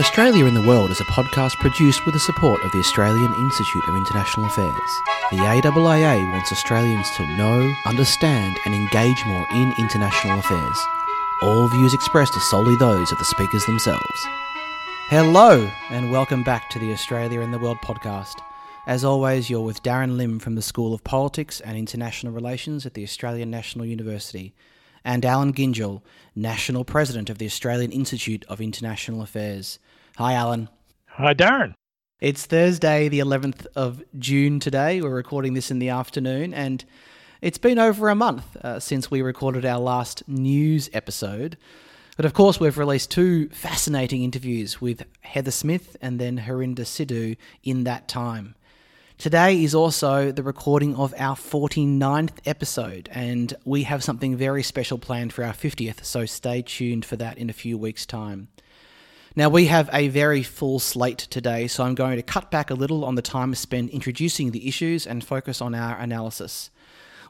Australia in the World is a podcast produced with the support of the Australian Institute of International Affairs. The AIIA wants Australians to know, understand, and engage more in international affairs. All views expressed are solely those of the speakers themselves. Hello, and welcome back to the Australia in the World podcast. As always, you're with Darren Lim from the School of Politics and International Relations at the Australian National University, and Allan Gyngell, National President of the Australian Institute of International Affairs. Hi, Alan. Hi, Darren. It's Thursday, the 11th of June today. We're recording this in the afternoon, and it's been over a month uh, since we recorded our last news episode. But of course, we've released two fascinating interviews with Heather Smith and then Harinder Sidhu in that time. Today is also the recording of our 49th episode, and we have something very special planned for our 50th, so stay tuned for that in a few weeks' time. Now, we have a very full slate today, so I'm going to cut back a little on the time spent introducing the issues and focus on our analysis.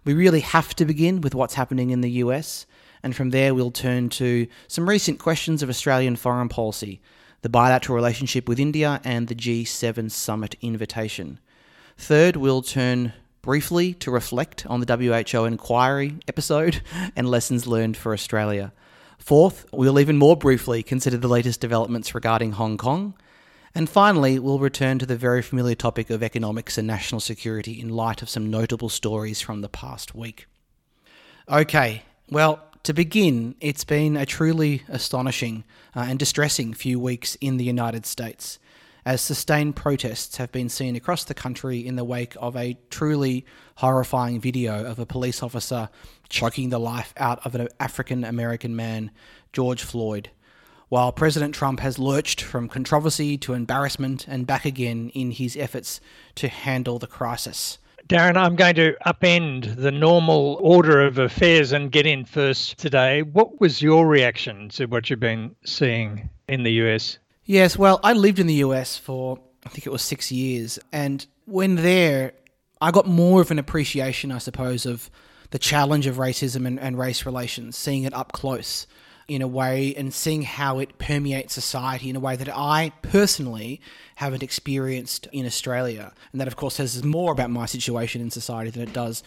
We really have to begin with what's happening in the US, and from there we'll turn to some recent questions of Australian foreign policy, the bilateral relationship with India, and the G7 summit invitation. Third, we'll turn briefly to reflect on the WHO inquiry episode and lessons learned for Australia. Fourth, we'll even more briefly consider the latest developments regarding Hong Kong. And finally, we'll return to the very familiar topic of economics and national security in light of some notable stories from the past week. Okay, well, to begin, it's been a truly astonishing uh, and distressing few weeks in the United States as sustained protests have been seen across the country in the wake of a truly horrifying video of a police officer choking the life out of an African American man, George Floyd. While President Trump has lurched from controversy to embarrassment and back again in his efforts to handle the crisis. Darren, I'm going to upend the normal order of affairs and get in first today. What was your reaction to what you've been seeing in the US? Yes, well, I lived in the US for, I think it was six years. And when there, I got more of an appreciation, I suppose, of the challenge of racism and, and race relations, seeing it up close in a way and seeing how it permeates society in a way that I personally haven't experienced in Australia. And that, of course, says more about my situation in society than it does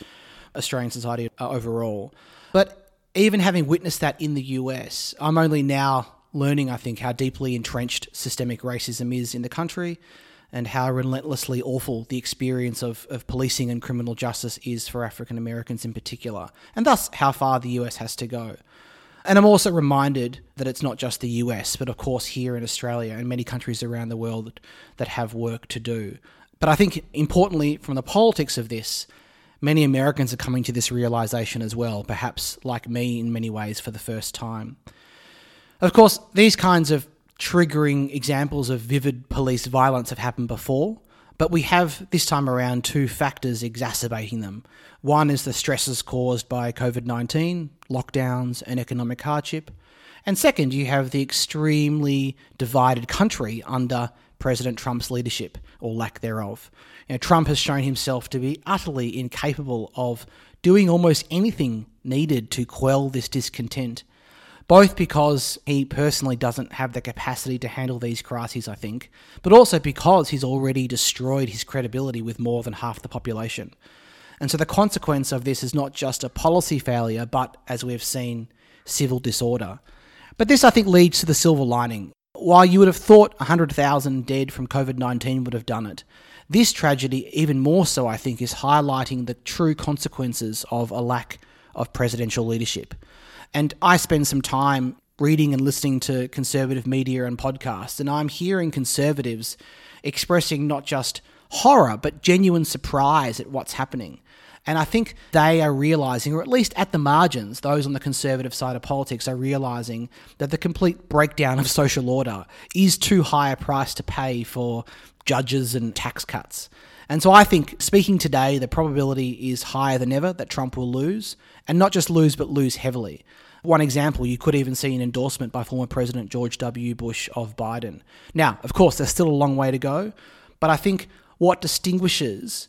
Australian society uh, overall. But even having witnessed that in the US, I'm only now learning, I think, how deeply entrenched systemic racism is in the country and how relentlessly awful the experience of, of policing and criminal justice is for African Americans in particular, and thus how far the US has to go. And I'm also reminded that it's not just the US, but of course here in Australia and many countries around the world that have work to do. But I think importantly, from the politics of this, many Americans are coming to this realization as well, perhaps like me in many ways for the first time. Of course, these kinds of triggering examples of vivid police violence have happened before, but we have this time around two factors exacerbating them. One is the stresses caused by COVID 19, lockdowns, and economic hardship. And second, you have the extremely divided country under President Trump's leadership, or lack thereof. You know, Trump has shown himself to be utterly incapable of doing almost anything needed to quell this discontent both because he personally doesn't have the capacity to handle these crises, I think, but also because he's already destroyed his credibility with more than half the population. And so the consequence of this is not just a policy failure, but, as we've seen, civil disorder. But this, I think, leads to the silver lining. While you would have thought 100,000 dead from COVID 19 would have done it, this tragedy, even more so, I think, is highlighting the true consequences of a lack of presidential leadership. And I spend some time reading and listening to conservative media and podcasts, and I'm hearing conservatives expressing not just horror, but genuine surprise at what's happening. And I think they are realizing, or at least at the margins, those on the conservative side of politics are realizing that the complete breakdown of social order is too high a price to pay for judges and tax cuts. And so I think, speaking today, the probability is higher than ever that Trump will lose, and not just lose, but lose heavily. One example, you could even see an endorsement by former President George W. Bush of Biden. Now, of course, there's still a long way to go, but I think what distinguishes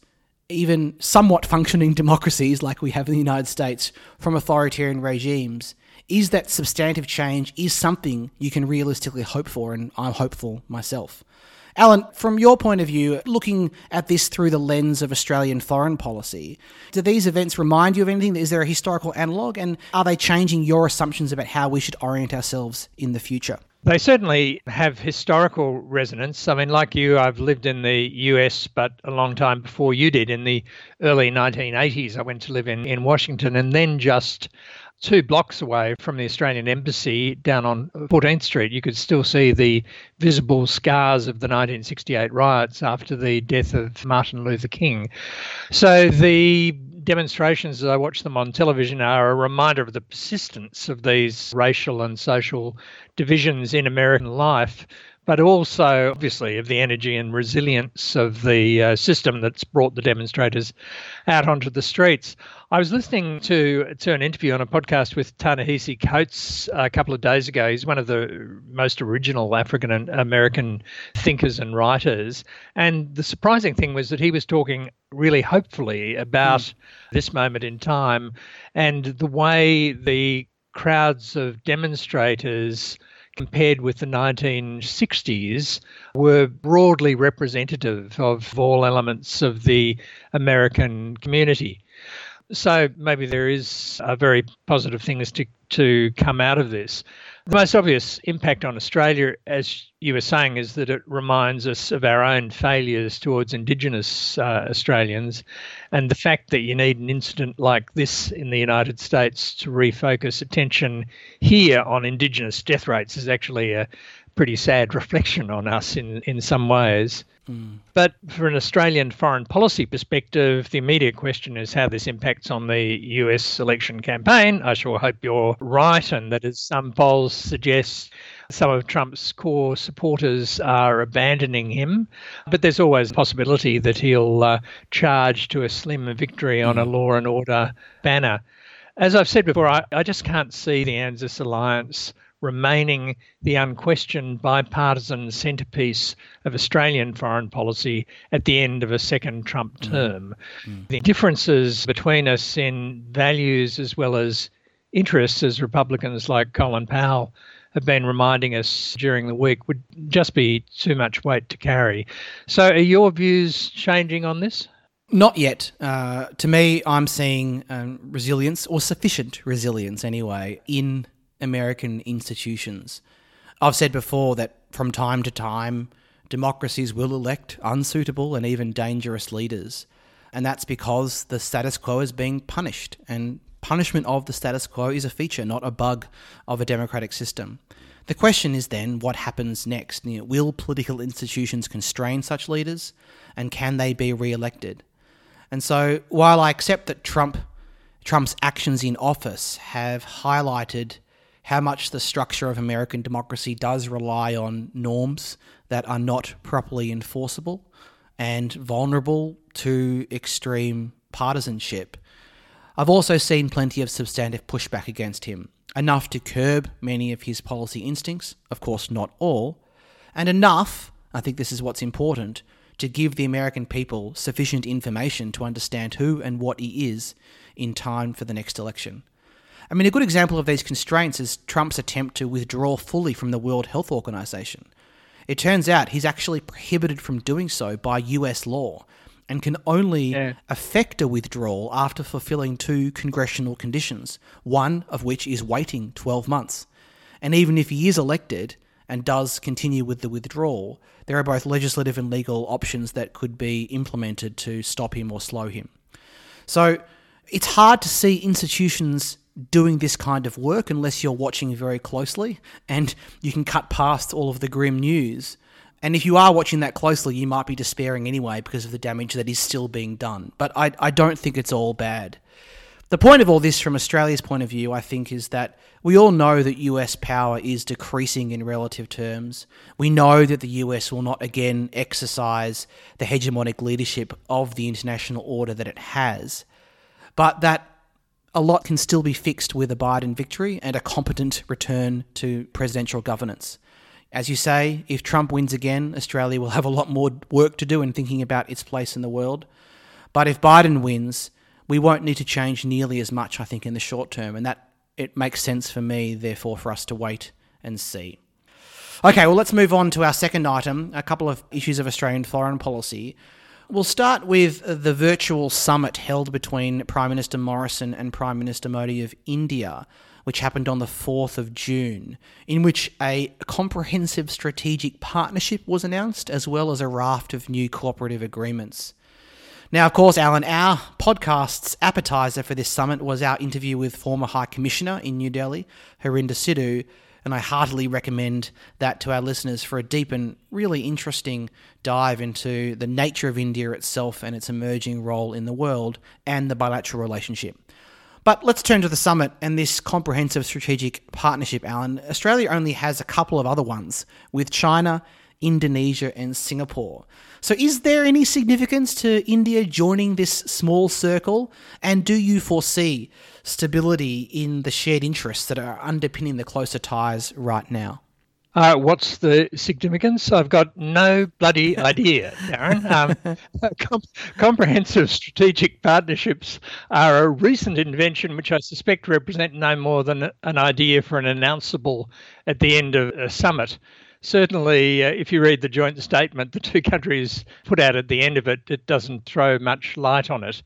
even somewhat functioning democracies like we have in the United States from authoritarian regimes, is that substantive change is something you can realistically hope for, and I'm hopeful myself. Allan, from your point of view, looking at this through the lens of Australian foreign policy, do these events remind you of anything? Is there a historical analogue, and are they changing your assumptions about how we should orient ourselves in the future? They certainly have historical resonance. I mean, like you, I've lived in the US, but a long time before you did. In the early 1980s, I went to live in, in Washington and then just two blocks away from the Australian Embassy down on 14th Street, you could still see the visible scars of the 1968 riots after the death of Martin Luther King. So the demonstrations as I watch them on television are a reminder of the persistence of these racial and social divisions in American life but also obviously of the energy and resilience of the uh, system that's brought the demonstrators out onto the streets. I was listening to to an interview on a podcast with Ta-Nehisi Coates a couple of days ago. He's one of the most original African and American thinkers and writers, and the surprising thing was that he was talking really hopefully about mm. this moment in time and the way the crowds of demonstrators compared with the 1960s were broadly representative of all elements of the American community. So maybe there is a very positive things to, to come out of this. The most obvious impact on Australia, as you were saying, is that it reminds us of our own failures towards Indigenous uh, Australians and the fact that you need an incident like this in the United States to refocus attention here on Indigenous death rates is actually a pretty sad reflection on us in, in some ways. Mm. But for an Australian foreign policy perspective, the immediate question is how this impacts on the US election campaign. I sure hope you're right, and that as some polls suggest, some of Trump's core supporters are abandoning him. But there's always a possibility that he'll uh, charge to a slim victory on a mm. law and order banner. As I've said before, I, I just can't see the ANZUS alliance remaining the unquestioned bipartisan centrepiece of Australian foreign policy at the end of a second Trump mm. term. Mm. The differences between us in values as well as interests, as Republicans like Colin Powell have been reminding us during the week, would just be too much weight to carry. So, are your views changing on this? Not yet. Uh, to me, I'm seeing um, resilience, or sufficient resilience anyway, in American institutions. I've said before that from time to time, democracies will elect unsuitable and even dangerous leaders. And that's because the status quo is being punished. And punishment of the status quo is a feature, not a bug of a democratic system. The question is then what happens next? You know, will political institutions constrain such leaders? And can they be re elected? And so, while I accept that Trump, Trump's actions in office have highlighted how much the structure of American democracy does rely on norms that are not properly enforceable and vulnerable to extreme partisanship. I've also seen plenty of substantive pushback against him, enough to curb many of his policy instincts, of course, not all, and enough, I think this is what's important, to give the American people sufficient information to understand who and what he is in time for the next election. I mean, a good example of these constraints is Trump's attempt to withdraw fully from the World Health Organization. It turns out he's actually prohibited from doing so by US law and can only yeah. effect a withdrawal after fulfilling two congressional conditions, one of which is waiting 12 months. And even if he is elected and does continue with the withdrawal, there are both legislative and legal options that could be implemented to stop him or slow him. So it's hard to see institutions doing this kind of work unless you're watching very closely and you can cut past all of the grim news. And if you are watching that closely, you might be despairing anyway because of the damage that is still being done. But I, I don't think it's all bad. The point of all this, from Australia's point of view, I think, is that we all know that US power is decreasing in relative terms. We know that the US will not again exercise the hegemonic leadership of the international order that it has, but that a lot can still be fixed with a Biden victory and a competent return to presidential governance. As you say, if Trump wins again, Australia will have a lot more work to do in thinking about its place in the world. But if Biden wins, we won't need to change nearly as much, I think, in the short term. And that it makes sense for me, therefore, for us to wait and see. Okay, well, let's move on to our second item a couple of issues of Australian foreign policy. We'll start with uh, the virtual summit held between Prime Minister Morrison and Prime Minister Modi of India, which happened on the 4th of June, in which a comprehensive strategic partnership was announced, as well as a raft of new cooperative agreements. Now, of course, Alan, our podcast's appetizer for this summit was our interview with former High Commissioner in New Delhi, Harinder Sidhu, and I heartily recommend that to our listeners for a deep and really interesting dive into the nature of India itself and its emerging role in the world and the bilateral relationship. But let's turn to the summit and this comprehensive strategic partnership, Allan. Australia only has a couple of other ones with China, Indonesia, and Singapore. So, is there any significance to India joining this small circle? And do you foresee stability in the shared interests that are underpinning the closer ties right now? Uh, what's the significance? I've got no bloody idea, Darren. Um, com- comprehensive strategic partnerships are a recent invention which I suspect represent no more than an idea for an announceable at the end of a summit certainly, uh, if you read the joint statement the two countries put out at the end of it, it doesn't throw much light on it.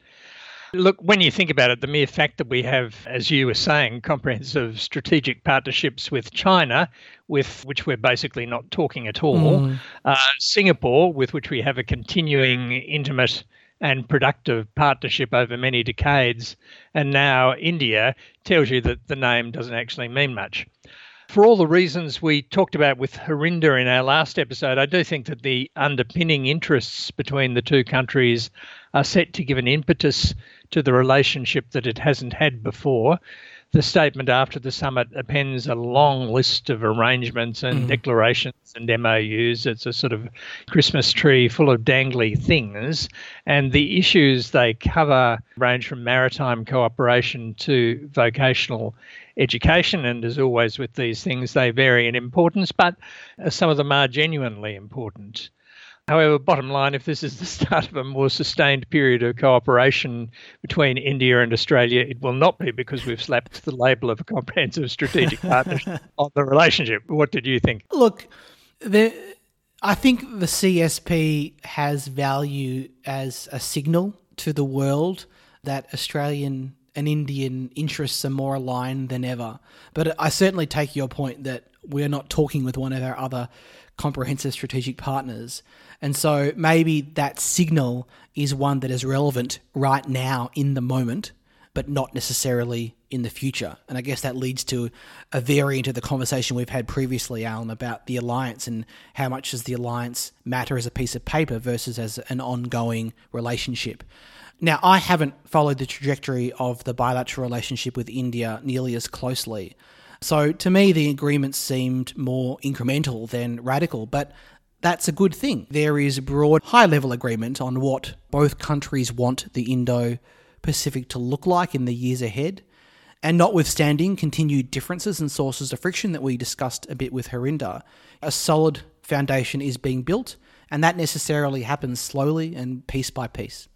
Look, when you think about it, the mere fact that we have, as you were saying, comprehensive strategic partnerships with China, with which we're basically not talking at all, mm. uh, Singapore, with which we have a continuing intimate and productive partnership over many decades, and now India tells you that the name doesn't actually mean much for all the reasons we talked about with Harinder in our last episode, I do think that the underpinning interests between the two countries are set to give an impetus to the relationship that it hasn't had before. The statement after the summit appends a long list of arrangements and mm. declarations and MOUs. It's a sort of Christmas tree full of dangly things. And the issues they cover range from maritime cooperation to vocational education. And as always with these things, they vary in importance, but some of them are genuinely important. However, bottom line, if this is the start of a more sustained period of cooperation between India and Australia, it will not be because we've slapped the label of a comprehensive strategic partnership on the relationship. What did you think? Look, the, I think the CSP has value as a signal to the world that Australian and Indian interests are more aligned than ever. But I certainly take your point that we're not talking with one of our other comprehensive strategic partners. And so maybe that signal is one that is relevant right now in the moment, but not necessarily in the future. And I guess that leads to a variant of the conversation we've had previously, Allan, about the alliance and how much does the alliance matter as a piece of paper versus as an ongoing relationship. Now, I haven't followed the trajectory of the bilateral relationship with India nearly as closely. So to me, the agreement seemed more incremental than radical, but that's a good thing. There is broad, high level agreement on what both countries want the Indo Pacific to look like in the years ahead. And notwithstanding continued differences and sources of friction that we discussed a bit with Harinder, a solid foundation is being built, and that necessarily happens slowly and piece by piece.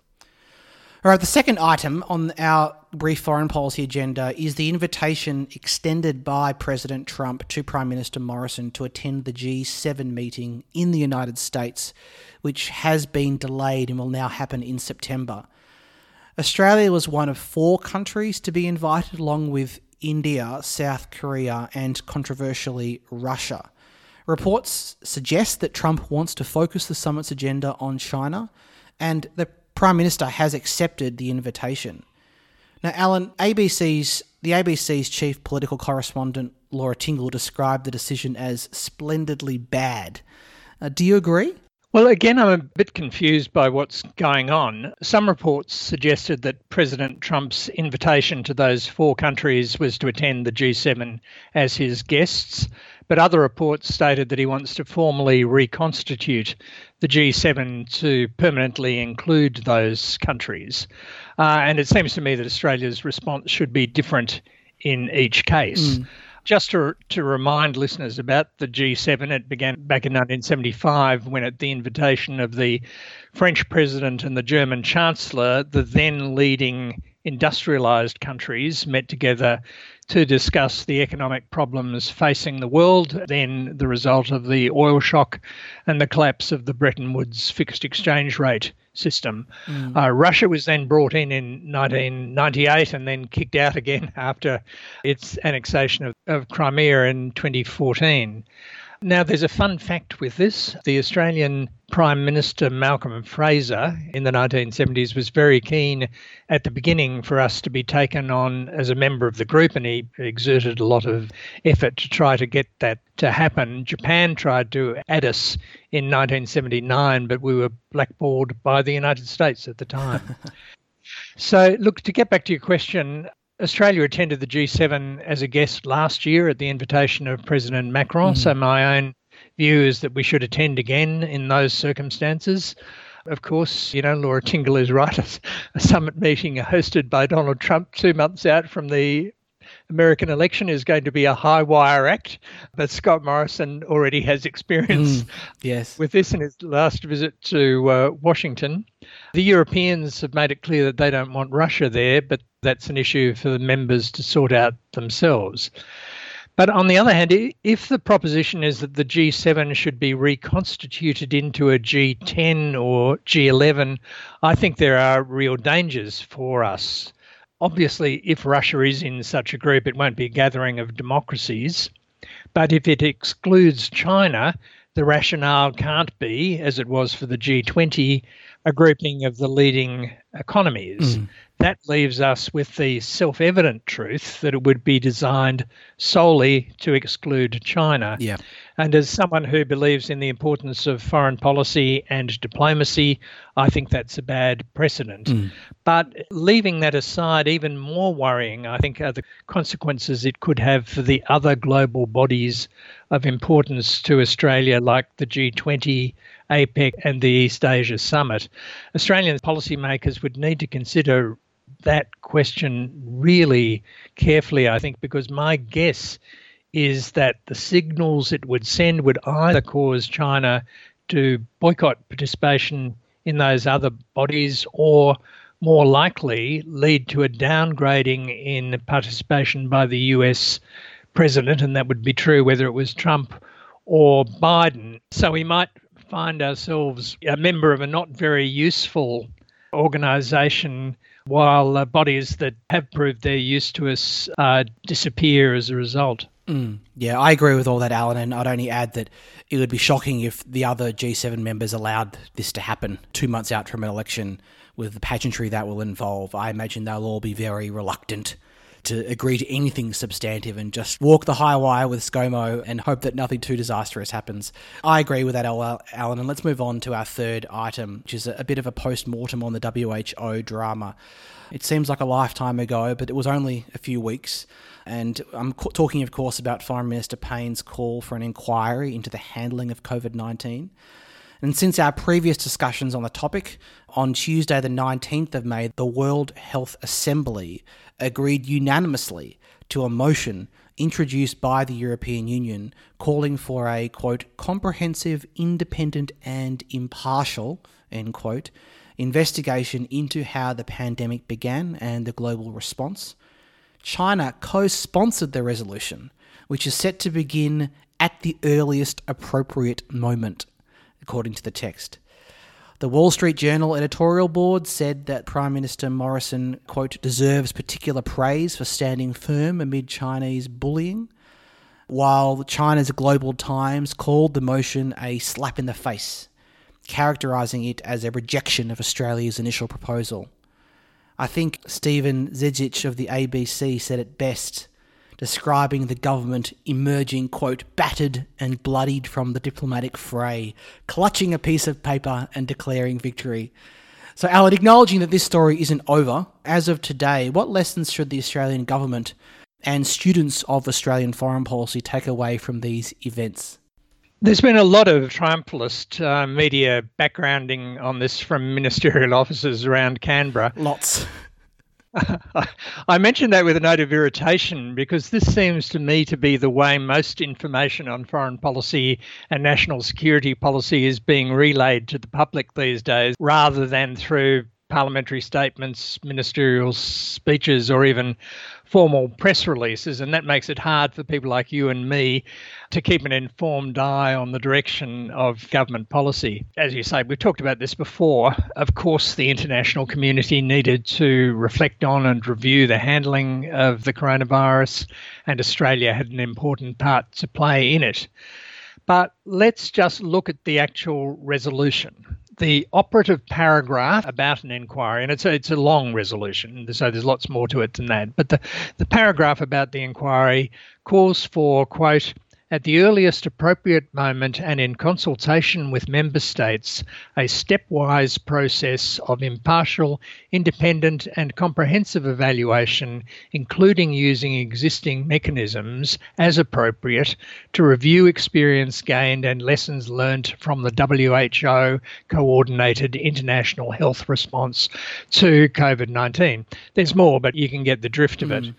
All right, the second item on our brief foreign policy agenda is the invitation extended by President Trump to Prime Minister Morrison to attend the G7 meeting in the United States, which has been delayed and will now happen in September. Australia was one of four countries to be invited, along with India, South Korea, and controversially Russia. Reports suggest that Trump wants to focus the summit's agenda on China, and the Prime Minister has accepted the invitation. Now, Allan, ABC's the ABC's chief political correspondent Laura Tingle described the decision as splendidly bad. Uh, do you agree? Well, again, I'm a bit confused by what's going on. Some reports suggested that President Trump's invitation to those four countries was to attend the G7 as his guests, but other reports stated that he wants to formally reconstitute the G7 to permanently include those countries. Uh, and it seems to me that Australia's response should be different in each case. Mm. Just to, to remind listeners about the G7, it began back in 1975 when, at the invitation of the French president and the German chancellor, the then leading industrialized countries met together to discuss the economic problems facing the world, then the result of the oil shock and the collapse of the Bretton Woods fixed exchange rate system. Mm. Uh, Russia was then brought in in 1998 and then kicked out again after its annexation of, of Crimea in 2014. Now, there's a fun fact with this. The Australian Prime Minister Malcolm Fraser in the 1970s was very keen at the beginning for us to be taken on as a member of the group, and he exerted a lot of effort to try to get that to happen. Japan tried to add us in 1979, but we were blackballed by the United States at the time. so, look, to get back to your question, Australia attended the G7 as a guest last year at the invitation of President Macron. Mm. So my own view is that we should attend again in those circumstances. Of course, you know, Laura Tingle is right. A summit meeting hosted by Donald Trump two months out from the American election is going to be a high wire act, but Scott Morrison already has experience mm, yes. with this in his last visit to uh, Washington. The Europeans have made it clear that they don't want Russia there, but that's an issue for the members to sort out themselves. But on the other hand, if the proposition is that the G7 should be reconstituted into a G10 or G11, I think there are real dangers for us. Obviously, if Russia is in such a group, it won't be a gathering of democracies. But if it excludes China, the rationale can't be, as it was for the G20, a grouping of the leading economies. Mm that leaves us with the self evident truth that it would be designed solely to exclude China. Yeah. And as someone who believes in the importance of foreign policy and diplomacy, I think that's a bad precedent. Mm. But leaving that aside, even more worrying, I think, are the consequences it could have for the other global bodies of importance to Australia, like the G20, APEC, and the East Asia Summit. Australian policymakers would need to consider that question really carefully, I think, because my guess is that the signals it would send would either cause China to boycott participation in those other bodies or more likely lead to a downgrading in participation by the US president, and that would be true whether it was Trump or Biden. So we might find ourselves a member of a not very useful organization while uh, bodies that have proved their use to us uh, disappear as a result. Mm, yeah, I agree with all that, Allan, and I'd only add that it would be shocking if the other G7 members allowed this to happen two months out from an election with the pageantry that will involve. I imagine they'll all be very reluctant to agree to anything substantive and just walk the high wire with ScoMo and hope that nothing too disastrous happens. I agree with that, Allan. And let's move on to our third item, which is a bit of a post mortem on the WHO drama. It seems like a lifetime ago, but it was only a few weeks. And I'm talking, of course, about Foreign Minister Payne's call for an inquiry into the handling of COVID 19. And since our previous discussions on the topic, on Tuesday, the 19th of May, the World Health Assembly agreed unanimously to a motion introduced by the European Union calling for a quote comprehensive, independent and impartial end quote investigation into how the pandemic began and the global response. China co-sponsored the resolution, which is set to begin at the earliest appropriate moment according to the text. The Wall Street Journal editorial board said that Prime Minister Morrison, quote, deserves particular praise for standing firm amid Chinese bullying, while China's Global Times called the motion a slap in the face, characterising it as a rejection of Australia's initial proposal. I think Stephen Zejic of the ABC said it best describing the government emerging, quote, battered and bloodied from the diplomatic fray, clutching a piece of paper and declaring victory. So, Allan, acknowledging that this story isn't over, as of today, what lessons should the Australian government and students of Australian foreign policy take away from these events? There's been a lot of triumphalist uh, media backgrounding on this from ministerial offices around Canberra. Lots. I mentioned that with a note of irritation because this seems to me to be the way most information on foreign policy and national security policy is being relayed to the public these days rather than through parliamentary statements, ministerial speeches, or even formal press releases. And that makes it hard for people like you and me to keep an informed eye on the direction of government policy. As you say, we've talked about this before. Of course, the international community needed to reflect on and review the handling of the coronavirus, and Australia had an important part to play in it. But let's just look at the actual resolution the operative paragraph about an inquiry, and it's a, it's a long resolution, so there's lots more to it than that. But the, the paragraph about the inquiry calls for, quote, at the earliest appropriate moment and in consultation with member states, a stepwise process of impartial, independent, and comprehensive evaluation, including using existing mechanisms as appropriate to review experience gained and lessons learnt from the WHO coordinated international health response to COVID 19. There's more, but you can get the drift of mm.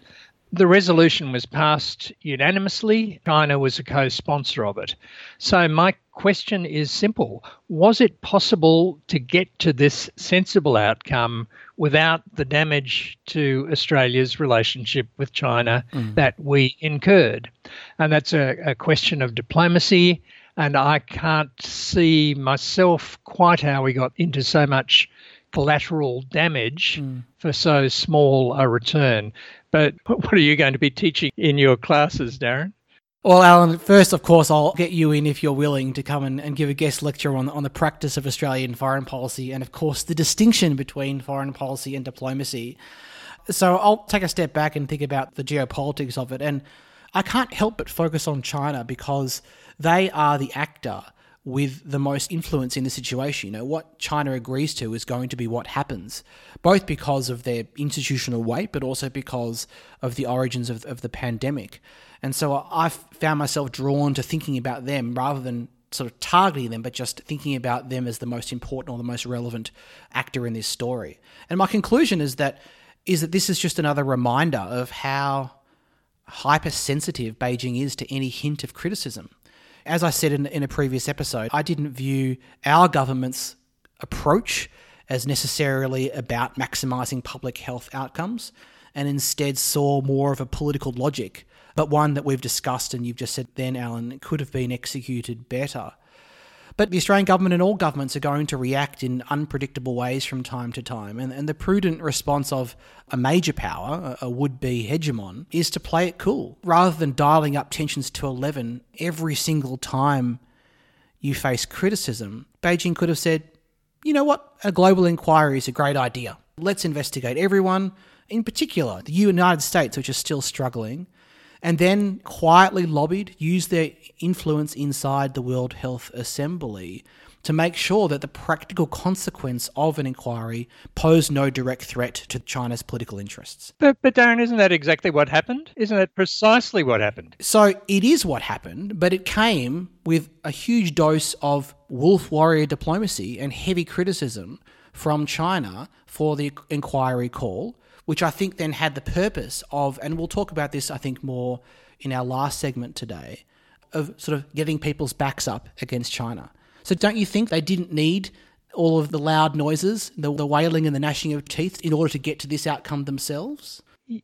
The resolution was passed unanimously. China was a co sponsor of it. So, my question is simple Was it possible to get to this sensible outcome without the damage to Australia's relationship with China mm. that we incurred? And that's a, a question of diplomacy. And I can't see myself quite how we got into so much collateral damage mm. for so small a return. But what are you going to be teaching in your classes, Darren? Well, Allan, first, of course, I'll get you in if you're willing to come and, and give a guest lecture on, on the practice of Australian foreign policy and, of course, the distinction between foreign policy and diplomacy. So I'll take a step back and think about the geopolitics of it. And I can't help but focus on China because they are the actor with the most influence in the situation. You know, what China agrees to is going to be what happens, both because of their institutional weight, but also because of the origins of, of the pandemic. And so I've found myself drawn to thinking about them rather than sort of targeting them, but just thinking about them as the most important or the most relevant actor in this story. And my conclusion is that is that this is just another reminder of how hypersensitive Beijing is to any hint of criticism. As I said in, in a previous episode, I didn't view our government's approach as necessarily about maximizing public health outcomes and instead saw more of a political logic, but one that we've discussed and you've just said then, Allan, could have been executed better. But the Australian government and all governments are going to react in unpredictable ways from time to time. And, and the prudent response of a major power, a, a would be hegemon, is to play it cool rather than dialing up tensions to 11 every single time you face criticism. Beijing could have said, you know what, a global inquiry is a great idea. Let's investigate everyone, in particular the United States, which is still struggling and then quietly lobbied, used their influence inside the World Health Assembly to make sure that the practical consequence of an inquiry posed no direct threat to China's political interests. But, but Darren, isn't that exactly what happened? Isn't that precisely what happened? So it is what happened, but it came with a huge dose of wolf warrior diplomacy and heavy criticism from China for the inquiry call which I think then had the purpose of, and we'll talk about this, I think, more in our last segment today, of sort of getting people's backs up against China. So don't you think they didn't need all of the loud noises, the, the wailing and the gnashing of teeth in order to get to this outcome themselves?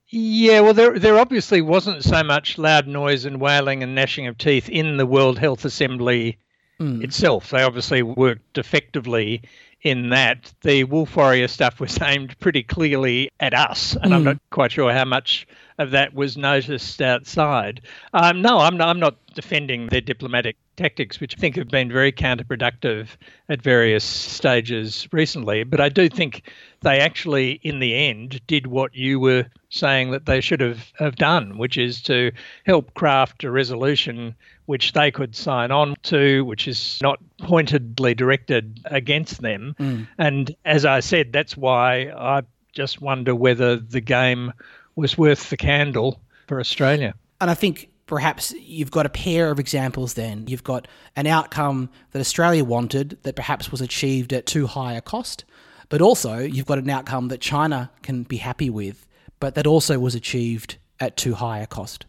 Yeah, well, there there obviously wasn't so much loud noise and wailing and gnashing of teeth in the World Health Assembly mm. itself. They obviously worked effectively in that the Wolf Warrior stuff was aimed pretty clearly at us, and mm. I'm hmm. not quite sure how much of that was noticed outside. Um, no, I'm not, I'm not defending their diplomatic tactics, which I think have been very counterproductive at various stages recently. But I do think they actually, in the end, did what you were saying that they should have, have done, which is to help craft a resolution which they could sign on to, which is not pointedly directed against them. Mm. And as I said, that's why I just wonder whether the game was worth the candle for Australia. And I think perhaps you've got a pair of examples then. You've got an outcome that Australia wanted that perhaps was achieved at too high a cost, But also, you've got an outcome that China can be happy with, but that also was achieved at too high a cost.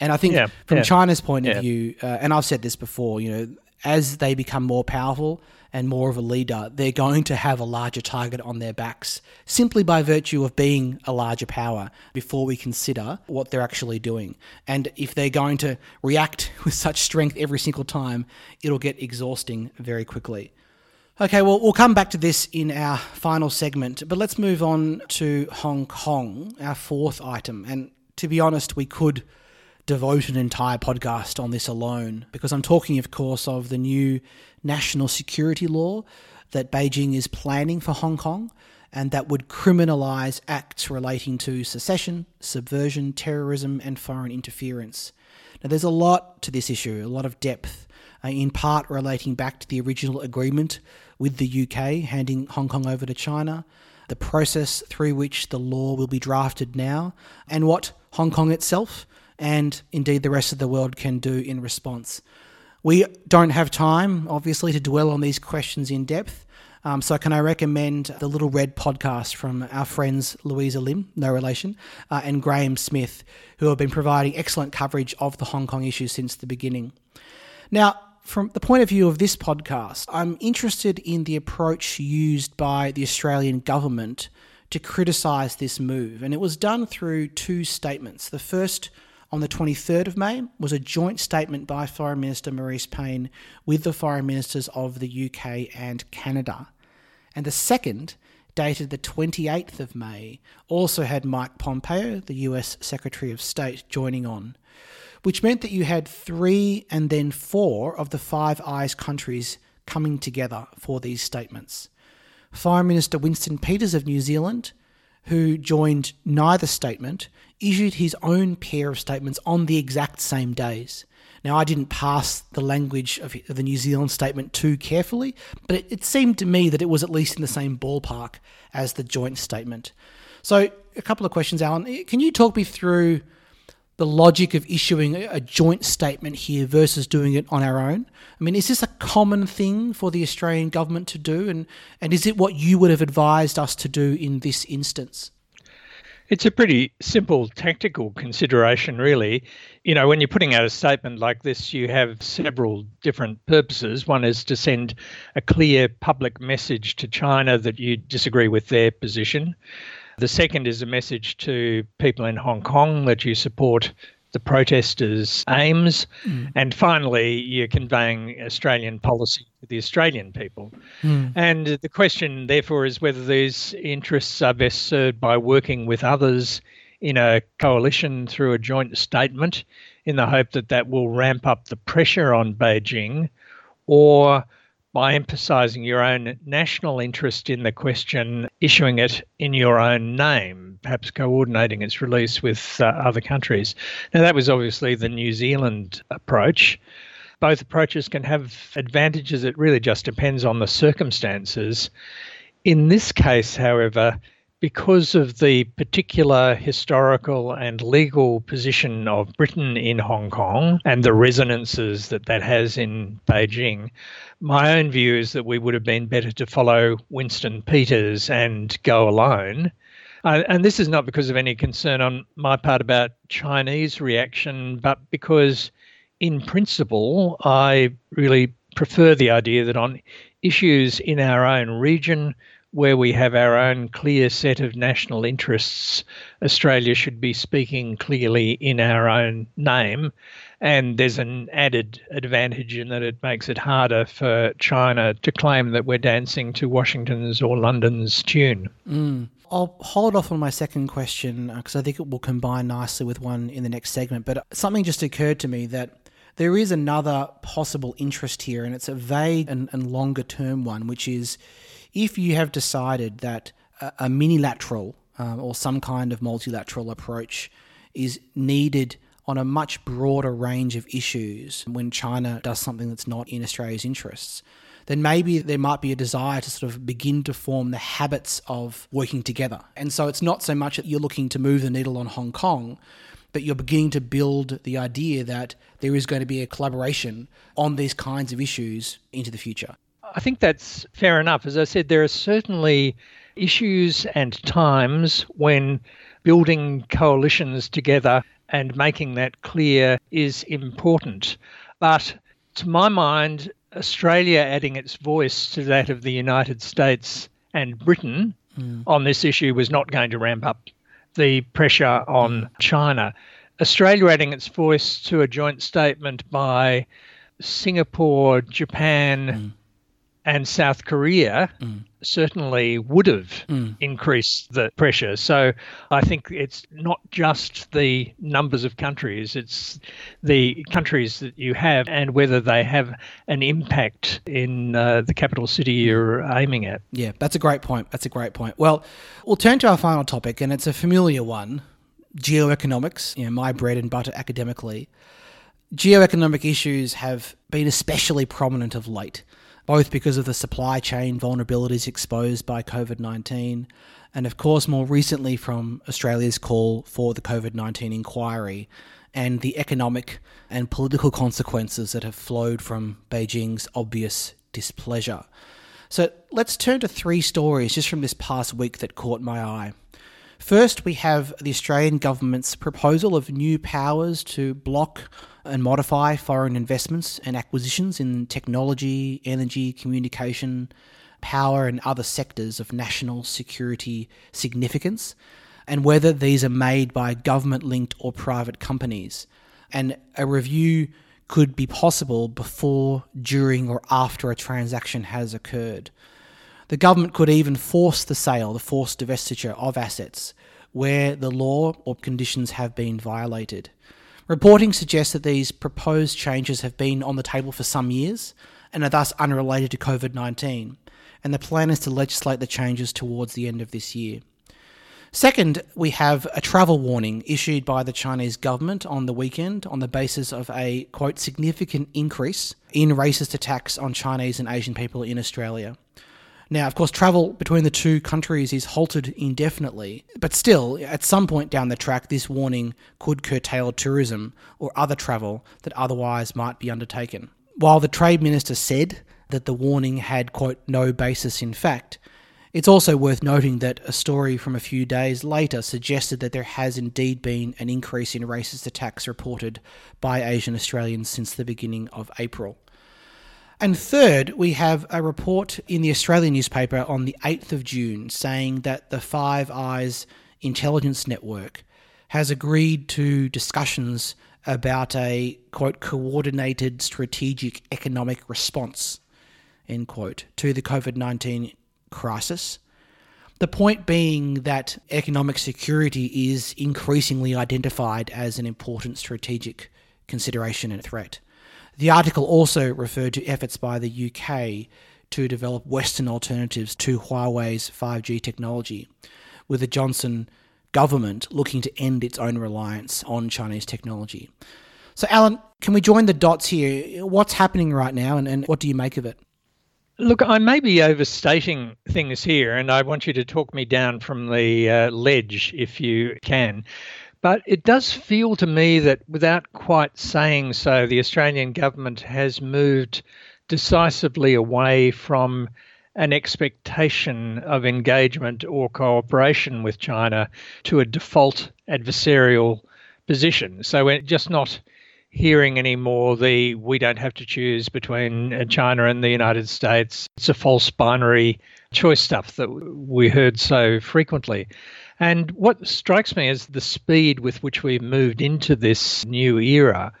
And I think Yeah, from yeah. China's point of Yeah. view, uh, and I've said this before, you know, as they become more powerful and more of a leader, they're going to have a larger target on their backs simply by virtue of being a larger power before we consider what they're actually doing. And if they're going to react with such strength every single time, it'll get exhausting very quickly. Okay, well, we'll come back to this in our final segment, but let's move on to Hong Kong, our fourth item. And to be honest, we could devote an entire podcast on this alone because I'm talking, of course, of the new national security law that Beijing is planning for Hong Kong and that would criminalise acts relating to secession, subversion, terrorism, and foreign interference. Now, there's a lot to this issue, a lot of depth, uh, in part relating back to the original agreement with the UK handing Hong Kong over to China, the process through which the law will be drafted now, and what Hong Kong itself and indeed the rest of the world can do in response. We don't have time, obviously, to dwell on these questions in depth. Um, so, can I recommend the Little Red podcast from our friends Louisa Lim, no relation, uh, and Graeme Smith, who have been providing excellent coverage of the Hong Kong issue since the beginning. Now, from the point of view of this podcast, I'm interested in the approach used by the Australian government to criticise this move. And it was done through two statements. The first, on the 23rd of May, was a joint statement by Foreign Minister Marise Payne with the Foreign Ministers of the UK and Canada. And the second, dated the 28th of May, also had Mike Pompeo, the US Secretary of State, joining on which meant that you had three and then four of the Five Eyes countries coming together for these statements. Foreign Minister Winston Peters of New Zealand, who joined neither statement, issued his own pair of statements on the exact same days. Now, I didn't pass the language of the New Zealand statement too carefully, but it, it seemed to me that it was at least in the same ballpark as the joint statement. So, a couple of questions, Allan. Can you talk me through the logic of issuing a joint statement here versus doing it on our own? I mean, is this a common thing for the Australian government to do? And, and is it what you would have advised us to do in this instance? It's a pretty simple tactical consideration, really. You know, when you're putting out a statement like this, you have several different purposes. One is to send a clear public message to China that you disagree with their position. The second is a message to people in Hong Kong that you support the protesters' aims. Mm. And finally, you're conveying Australian policy the Australian people. Mm. And the question, therefore, is whether these interests are best served by working with others in a coalition through a joint statement in the hope that that will ramp up the pressure on Beijing or by emphasizing your own national interest in the question, issuing it in your own name, perhaps coordinating its release with uh, other countries. Now, that was obviously the New Zealand approach. Both approaches can have advantages. It really just depends on the circumstances. In this case, however, because of the particular historical and legal position of Britain in Hong Kong and the resonances that that has in Beijing, my own view is that we would have been better to follow Winston Peters and go alone. Uh, and this is not because of any concern on my part about Chinese reaction, but because, in principle, I really prefer the idea that on issues in our own region, where we have our own clear set of national interests, Australia should be speaking clearly in our own name. And there's an added advantage in that it makes it harder for China to claim that we're dancing to Washington's or London's tune. Mm. I'll hold off on my second question because I think it will combine nicely with one in the next segment. But something just occurred to me that there is another possible interest here, and it's a vague and, and longer term one, which is if you have decided that a, a minilateral um, or some kind of multilateral approach is needed on a much broader range of issues when China does something that's not in Australia's interests, then maybe there might be a desire to sort of begin to form the habits of working together. And so it's not so much that you're looking to move the needle on Hong Kong, but you're beginning to build the idea that there is going to be a collaboration on these kinds of issues into the future. I think that's fair enough. As I said, there are certainly issues and times when building coalitions together and making that clear is important. But to my mind, Australia adding its voice to that of the United States and Britain mm. on this issue was not going to ramp up the pressure on China. Australia adding its voice to a joint statement by Singapore, Japan, mm. And South Korea mm. certainly would have mm. increased the pressure. So I think it's not just the numbers of countries, it's the countries that you have and whether they have an impact in uh, the capital city you're aiming at. Yeah, that's a great point. That's a great point. Well, we'll turn to our final topic, and it's a familiar one geoeconomics, you know, my bread and butter academically geoeconomic issues have been especially prominent of late, both because of the supply chain vulnerabilities exposed by COVID 19, and of course, more recently from Australia's call for the COVID 19 inquiry and the economic and political consequences that have flowed from Beijing's obvious displeasure. So let's turn to three stories just from this past week that caught my eye. First, we have the Australian government's proposal of new powers to block and modify foreign investments and acquisitions in technology, energy, communication, power, and other sectors of national security significance, and whether these are made by government linked or private companies. And a review could be possible before, during, or after a transaction has occurred. The government could even force the sale, the forced divestiture of assets where the law or conditions have been violated. Reporting suggests that these proposed changes have been on the table for some years and are thus unrelated to COVID 19, and the plan is to legislate the changes towards the end of this year. Second, we have a travel warning issued by the Chinese government on the weekend on the basis of a, quote, significant increase in racist attacks on Chinese and Asian people in Australia. Now, of course, travel between the two countries is halted indefinitely, but still, at some point down the track, this warning could curtail tourism or other travel that otherwise might be undertaken. While the Trade Minister said that the warning had, quote, no basis in fact, it's also worth noting that a story from a few days later suggested that there has indeed been an increase in racist attacks reported by Asian Australians since the beginning of April. And third, we have a report in the Australian newspaper on the 8th of June saying that the Five Eyes intelligence network has agreed to discussions about a quote coordinated strategic economic response end quote to the COVID-19 crisis. The point being that economic security is increasingly identified as an important strategic consideration and threat. The article also referred to efforts by the UK to develop Western alternatives to Huawei's 5G technology, with the Johnson government looking to end its own reliance on Chinese technology. So, Allan, can we join the dots here? What's happening right now, and, and what do you make of it? Look, I may be overstating things here, and I want you to talk me down from the uh, ledge if you can. But it does feel to me that without quite saying so, the Australian government has moved decisively away from an expectation of engagement or cooperation with China to a default adversarial position. So we're just not hearing anymore the we don't have to choose between uh, China and the United States. It's a false binary choice stuff that we heard so frequently. And what strikes me is the speed with which we've moved into this new era.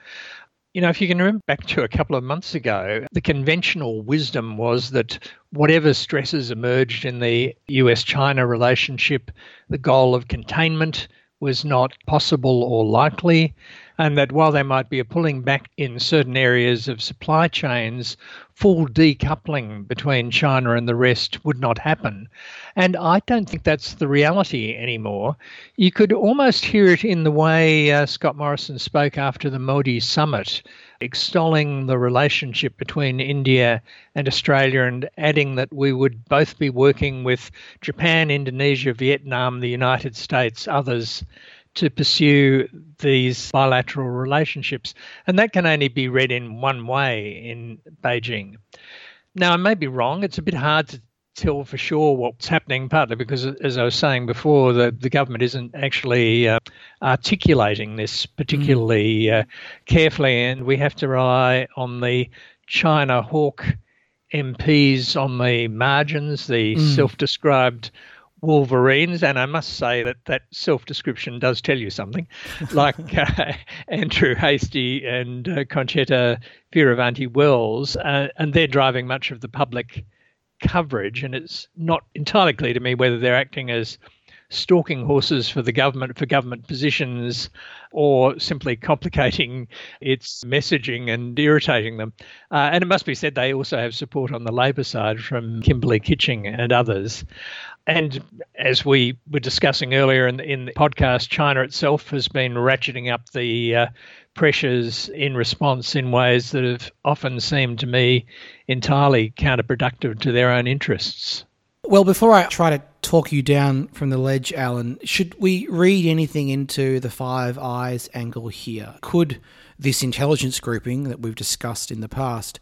You know, if you can remember back to a couple of months ago, the conventional wisdom was that whatever stresses emerged in the US China relationship, the goal of containment was not possible or likely and that while there might be a pulling back in certain areas of supply chains, full decoupling between China and the rest would not happen. And I don't think that's the reality anymore. You could almost hear it in the way uh, Scott Morrison spoke after the Modi summit, extolling the relationship between India and Australia and adding that we would both be working with Japan, Indonesia, Vietnam, the United States, others to pursue these bilateral relationships. And that can only be read in one way in Beijing. Now, I may be wrong. It's a bit hard to tell for sure what's happening, partly because, as I was saying before, the, the government isn't actually uh, articulating this particularly mm. uh, carefully, and we have to rely on the China hawk MPs on the margins, the mm. self described Wolverines, and I must say that that self description does tell you something, like uh, Andrew Hastie and uh, Concetta Fierravanti Wells, uh, and they're driving much of the public coverage, and it's not entirely clear to me whether they're acting as stalking horses for the government for government positions or simply complicating its messaging and irritating them. Uh, and it must be said they also have support on the Labor side from Kimberley Kitching and others. And as we were discussing earlier in, in the podcast, China itself has been ratcheting up the uh, pressures in response in ways that have often seemed to me entirely counterproductive to their own interests. Well, before I try to talk you down from the ledge, Allan, should we read anything into the Five Eyes angle here? Could this intelligence grouping that we've discussed in the past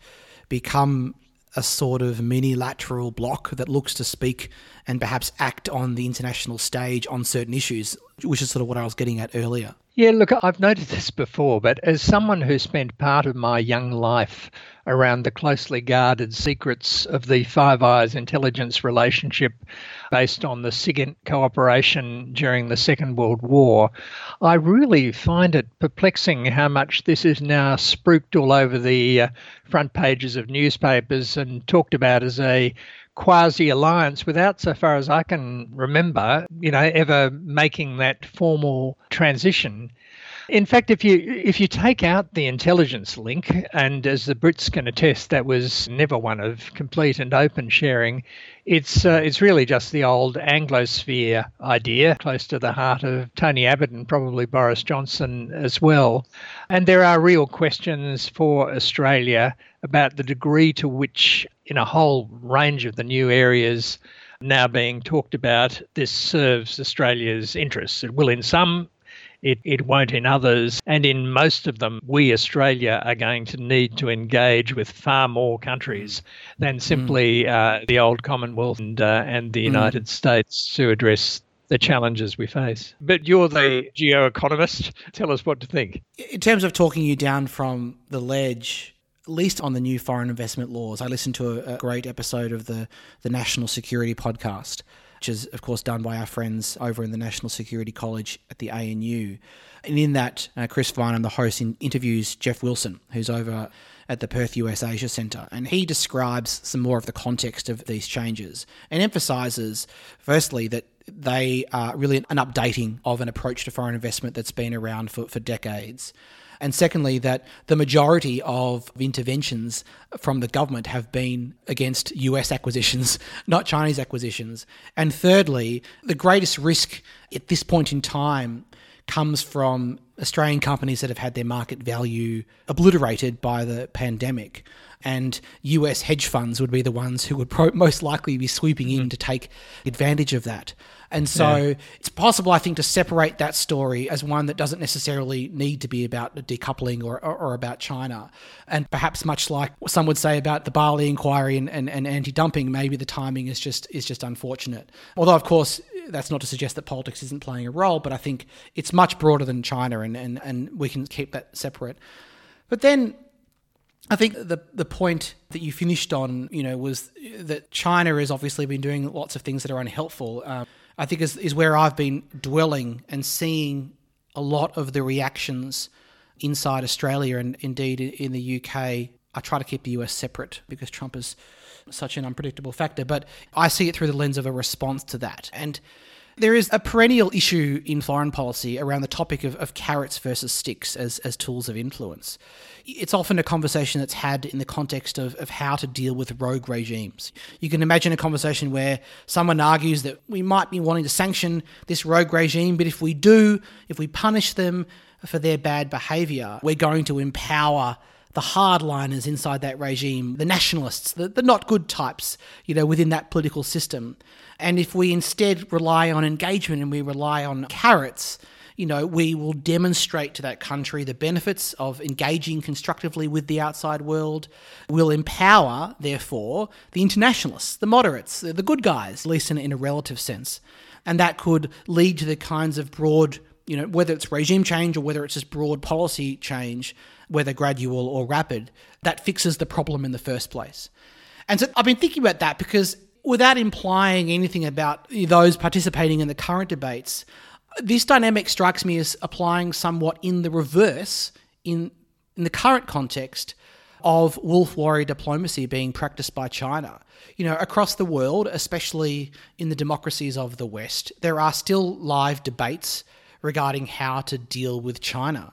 become a sort of mini lateral bloc that looks to speak and perhaps act on the international stage on certain issues, which is sort of what I was getting at earlier. Yeah, look, I've noted this before, but as someone who spent part of my young life around the closely guarded secrets of the Five Eyes intelligence relationship based on the SIGINT cooperation during the Second World War, I really find it perplexing how much this is now spruiked all over the uh, front pages of newspapers and talked about as a quasi alliance without, so far as I can remember, you know, ever making that formal transition. In fact, if you if you take out the intelligence link, and as the Brits can attest, that was never one of complete and open sharing. It's uh, it's really just the old Anglosphere idea, close to the heart of Tony Abbott and probably Boris Johnson as well. And there are real questions for Australia about the degree to which, in a whole range of the new areas now being talked about, this serves Australia's interests. It will, in some it, it won't in others. And in most of them, we, Australia, are going to need to engage with far more countries than mm. simply mm. uh, the old Commonwealth and, uh, and the mm. United mm. States to address the challenges we face. But you're the geoeconomist. Tell us what to think. In terms of talking you down from the ledge, at least on the new foreign investment laws, I listened to a, a great episode of the, the National Security podcast which is, of course, done by our friends over in the National Security College at the ANU. And in that, uh, Chris Farnham, the host, in, interviews Jeff Wilson, who's over at the Perth US Asia Centre, and he describes some more of the context of these changes and emphasises, firstly, that they are really an updating of an approach to foreign investment that's been around for, for decades. And secondly, that the majority of interventions from the government have been against US acquisitions, not Chinese acquisitions. And thirdly, the greatest risk at this point in time comes from Australian companies that have had their market value obliterated by the pandemic. And US hedge funds would be the ones who would pro- most likely be swooping in mm-hmm. to take advantage of that. And so yeah. it's possible, I think, to separate that story as one that doesn't necessarily need to be about decoupling or, or, or about China. And perhaps much like some would say about the barley inquiry and, and, and anti-dumping, maybe the timing is just is just unfortunate. Although, of course, that's not to suggest that politics isn't playing a role, but I think it's much broader than China, and, and, and we can keep that separate. But then I think the the point that you finished on, you know, was that China has obviously been doing lots of things that are unhelpful. Um, I think is, is where I've been dwelling and seeing a lot of the reactions inside Australia and indeed in the UK. I try to keep the US separate because Trump is such an unpredictable factor, but I see it through the lens of a response to that. And there is a perennial issue in foreign policy around the topic of, of carrots versus sticks as, as tools of influence. It's often a conversation that's had in the context of, of how to deal with rogue regimes. You can imagine a conversation where someone argues that we might be wanting to sanction this rogue regime, but if we do, if we punish them for their bad behaviour, we're going to empower the hardliners inside that regime, the nationalists, the, the not good types, you know, within that political system. And if we instead rely on engagement and we rely on carrots, you know, we will demonstrate to that country the benefits of engaging constructively with the outside world. We'll empower, therefore, the internationalists, the moderates, the good guys, at least in, in a relative sense. And that could lead to the kinds of broad, you know, whether it's regime change or whether it's just broad policy change, whether gradual or rapid, that fixes the problem in the first place. And so I've been thinking about that because without implying anything about those participating in the current debates, this dynamic strikes me as applying somewhat in the reverse in in the current context of wolf warrior diplomacy being practiced by China. You know, across the world, especially in the democracies of the West, there are still live debates regarding how to deal with China.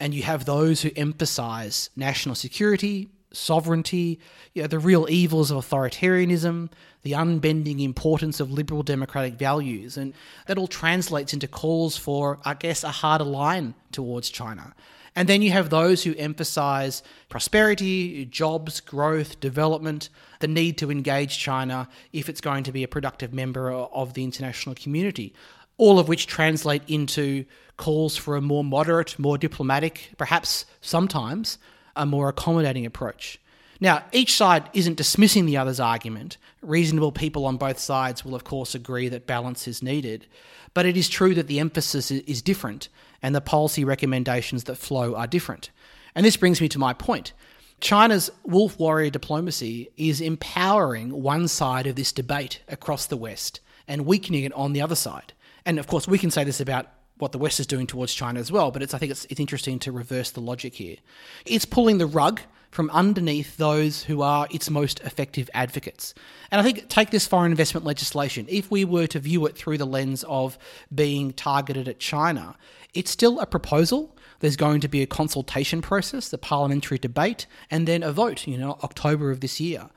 And you have those who emphasize national security, sovereignty, you know, the real evils of authoritarianism, the unbending importance of liberal democratic values. And that all translates into calls for, I guess, a harder line towards China. And then you have those who emphasize prosperity, jobs, growth, development, the need to engage China if it's going to be a productive member of the international community. All of which translate into calls for a more moderate, more diplomatic, perhaps sometimes a more accommodating approach. Now, each side isn't dismissing the other's argument. Reasonable people on both sides will, of course, agree that balance is needed. But it is true that the emphasis is different and the policy recommendations that flow are different. And this brings me to my point. China's wolf warrior diplomacy is empowering one side of this debate across the West and weakening it on the other side. And of course, we can say this about what the West is doing towards China as well, but it's, I think it's, it's interesting to reverse the logic here. It's pulling the rug from underneath those who are its most effective advocates. And I think take this foreign investment legislation. If we were to view it through the lens of being targeted at China, it's still a proposal. There's going to be a consultation process, the parliamentary debate, and then a vote, you know, October of this year.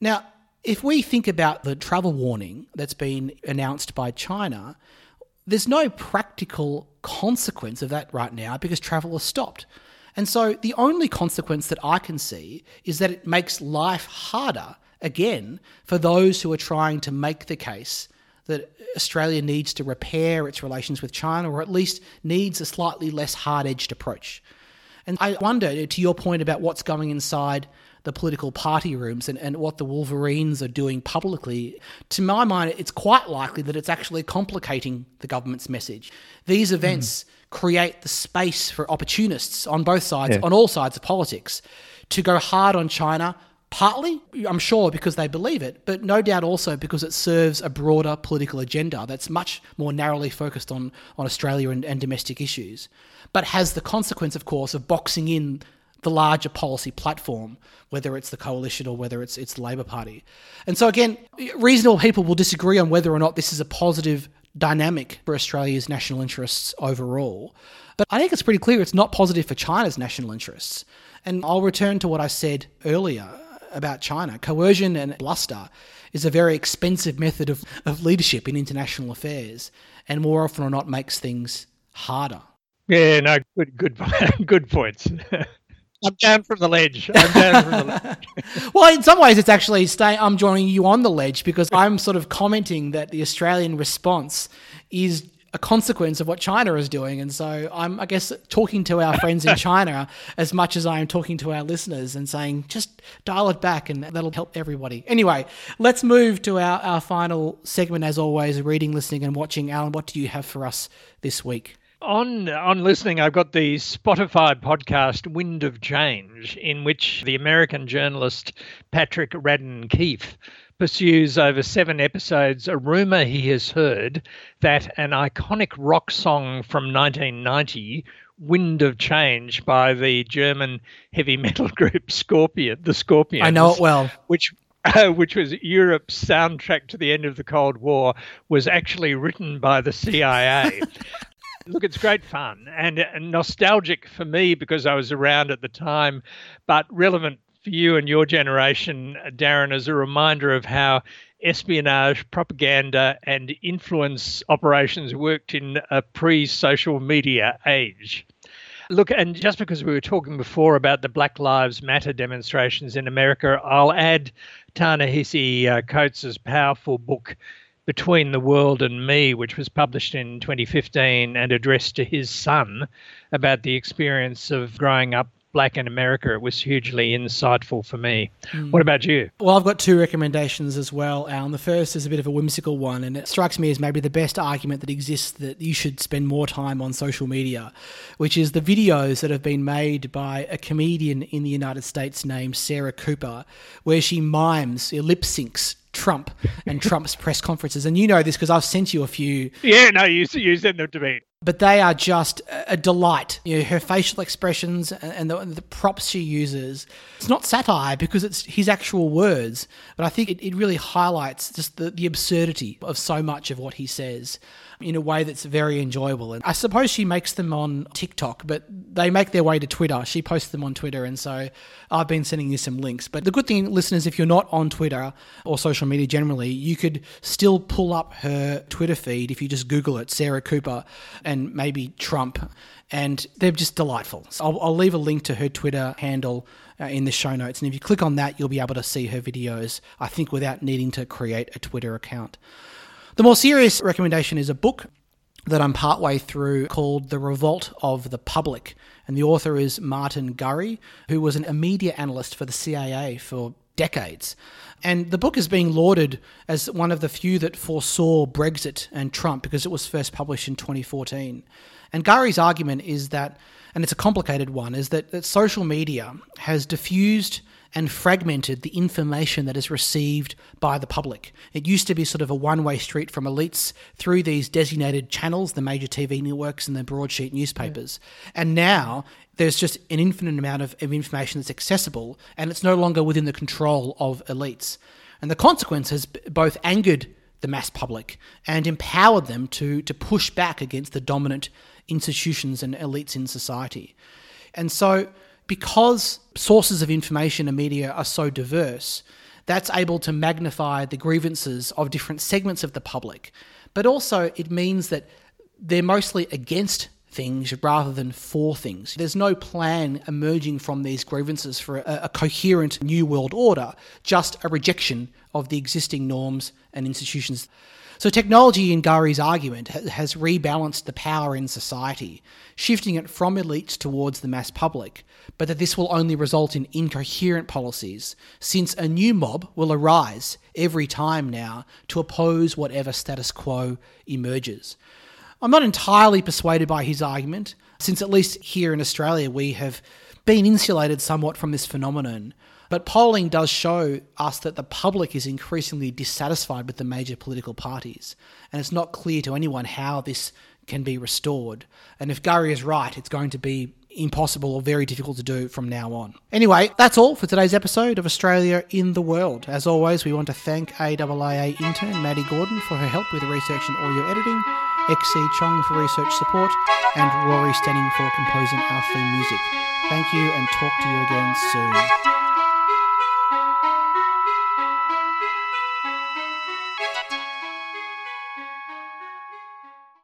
Now, if we think about the travel warning that's been announced by China, there's no practical consequence of that right now because travel has stopped. And so the only consequence that I can see is that it makes life harder again for those who are trying to make the case that Australia needs to repair its relations with China or at least needs a slightly less hard edged approach. And I wonder, to your point about what's going inside the political party rooms and, and what the Wolverines are doing publicly, to my mind, it's quite likely that it's actually complicating the government's message. These events. Mm create the space for opportunists on both sides, yeah. on all sides of politics, to go hard on China. Partly, I'm sure, because they believe it, but no doubt also because it serves a broader political agenda that's much more narrowly focused on, on Australia and, and domestic issues, but has the consequence, of course, of boxing in the larger policy platform, whether it's the coalition or whether it's it's the Labor Party. And so again, reasonable people will disagree on whether or not this is a positive dynamic for Australia's national interests overall. But I think it's pretty clear it's not positive for China's national interests. And I'll return to what I said earlier about China. Coercion and bluster is a very expensive method of, of leadership in international affairs, and more often or not makes things harder. Yeah, no, good, good, good points. I'm down from the ledge. I'm down from the ledge. well, in some ways, it's actually stay. I'm joining you on the ledge because I'm sort of commenting that the Australian response is a consequence of what China is doing, and so I'm, I guess, talking to our friends in China as much as I am talking to our listeners and saying, just dial it back, and that'll help everybody. Anyway, let's move to our, our final segment, as always, reading, listening, and watching. Allan, what do you have for us this week? On on listening, I've got the Spotify podcast "Wind of Change," in which the American journalist Patrick Radden Keefe pursues over seven episodes a rumor he has heard that an iconic rock song from 1990 Wind of Change by the German heavy metal group Scorpion, the Scorpions. I know it well. Which uh, which was Europe's soundtrack to the end of the Cold War, was actually written by the CIA. Look, it's great fun and, nostalgic for me because I was around at the time, but relevant for you and your generation, Darren, as a reminder of how espionage, propaganda, and influence operations worked in a pre social media age. Look, and just because we were talking before about the Black Lives Matter demonstrations in America, I'll add Ta-Nehisi uh, Coates' powerful book, Between the World and Me, which was published in 2015 and addressed to his son about the experience of growing up black in America. It was hugely insightful for me. Mm. What about you? Well, I've got two recommendations as well, Allan. The first is a bit of a whimsical one, and it strikes me as maybe the best argument that exists that you should spend more time on social media, which is the videos that have been made by a comedian in the United States named Sarah Cooper, where she mimes, lip syncs Trump and Trump's press conferences. And you know this because I've sent you a few. Yeah, no, you, you sent them to me but they are just a delight. You know, her facial expressions and the, the, props she uses. It's not satire because it's his actual words, but I think it, it really highlights just the, the absurdity of so much of what he says in a way that's very enjoyable. And I suppose she makes them on TikTok, but they make their way to Twitter. She posts them on Twitter, and so I've been sending you some links. But the good thing, listeners, if you're not on Twitter or social media generally, you could still pull up her Twitter feed if you just Google it, Sarah Cooper, maybe Trump. And they're just delightful. So I'll, I'll leave a link to her Twitter handle uh, in the show notes. And if you click on that, you'll be able to see her videos, I think, without needing to create a Twitter account. The more serious recommendation is a book that I'm partway through called The Revolt of the Public. And the author is Martin Gurri, who was an, media analyst for the CIA for decades. And the book is being lauded as one of the few that foresaw Brexit and Trump because it was first published in 2014. And Gurri's argument is that, and it's a complicated one, is that, that social media has diffused and fragmented the information that is received by the public. It used to be sort of a one way street from elites through these designated channels, the major TV networks and the broadsheet newspapers. Yeah. And now there's just an infinite amount of, of information that's accessible and it's no longer within the control of elites. And the consequence has both angered the mass public and empowered them to, to push back against the dominant institutions and elites in society. And so because sources of information and media are so diverse, that's able to magnify the grievances of different segments of the public. But also, it means that they're mostly against things rather than for things. There's no plan emerging from these grievances for a, a, coherent new world order, just a rejection of the existing norms and institutions. So, technology, in Gurri's argument, has rebalanced the power in society, shifting it from elites towards the mass public, but that this will only result in incoherent policies, since a new mob will arise every time now to oppose whatever status quo emerges. I'm not entirely persuaded by his argument, since at least here in Australia we have been insulated somewhat from this phenomenon. But polling does show us that the public is increasingly dissatisfied with the major political parties, and it's not clear to anyone how this can be restored. And if Gurri is right, it's going to be impossible or very difficult to do from now on. Anyway, that's all for today's episode of Australia in the World. As always, we want to thank AIIA intern Maddie Gordon for her help with research and audio editing, XC Chong for research support, and Rory Stenning for composing our theme music. Thank you and talk to you again soon.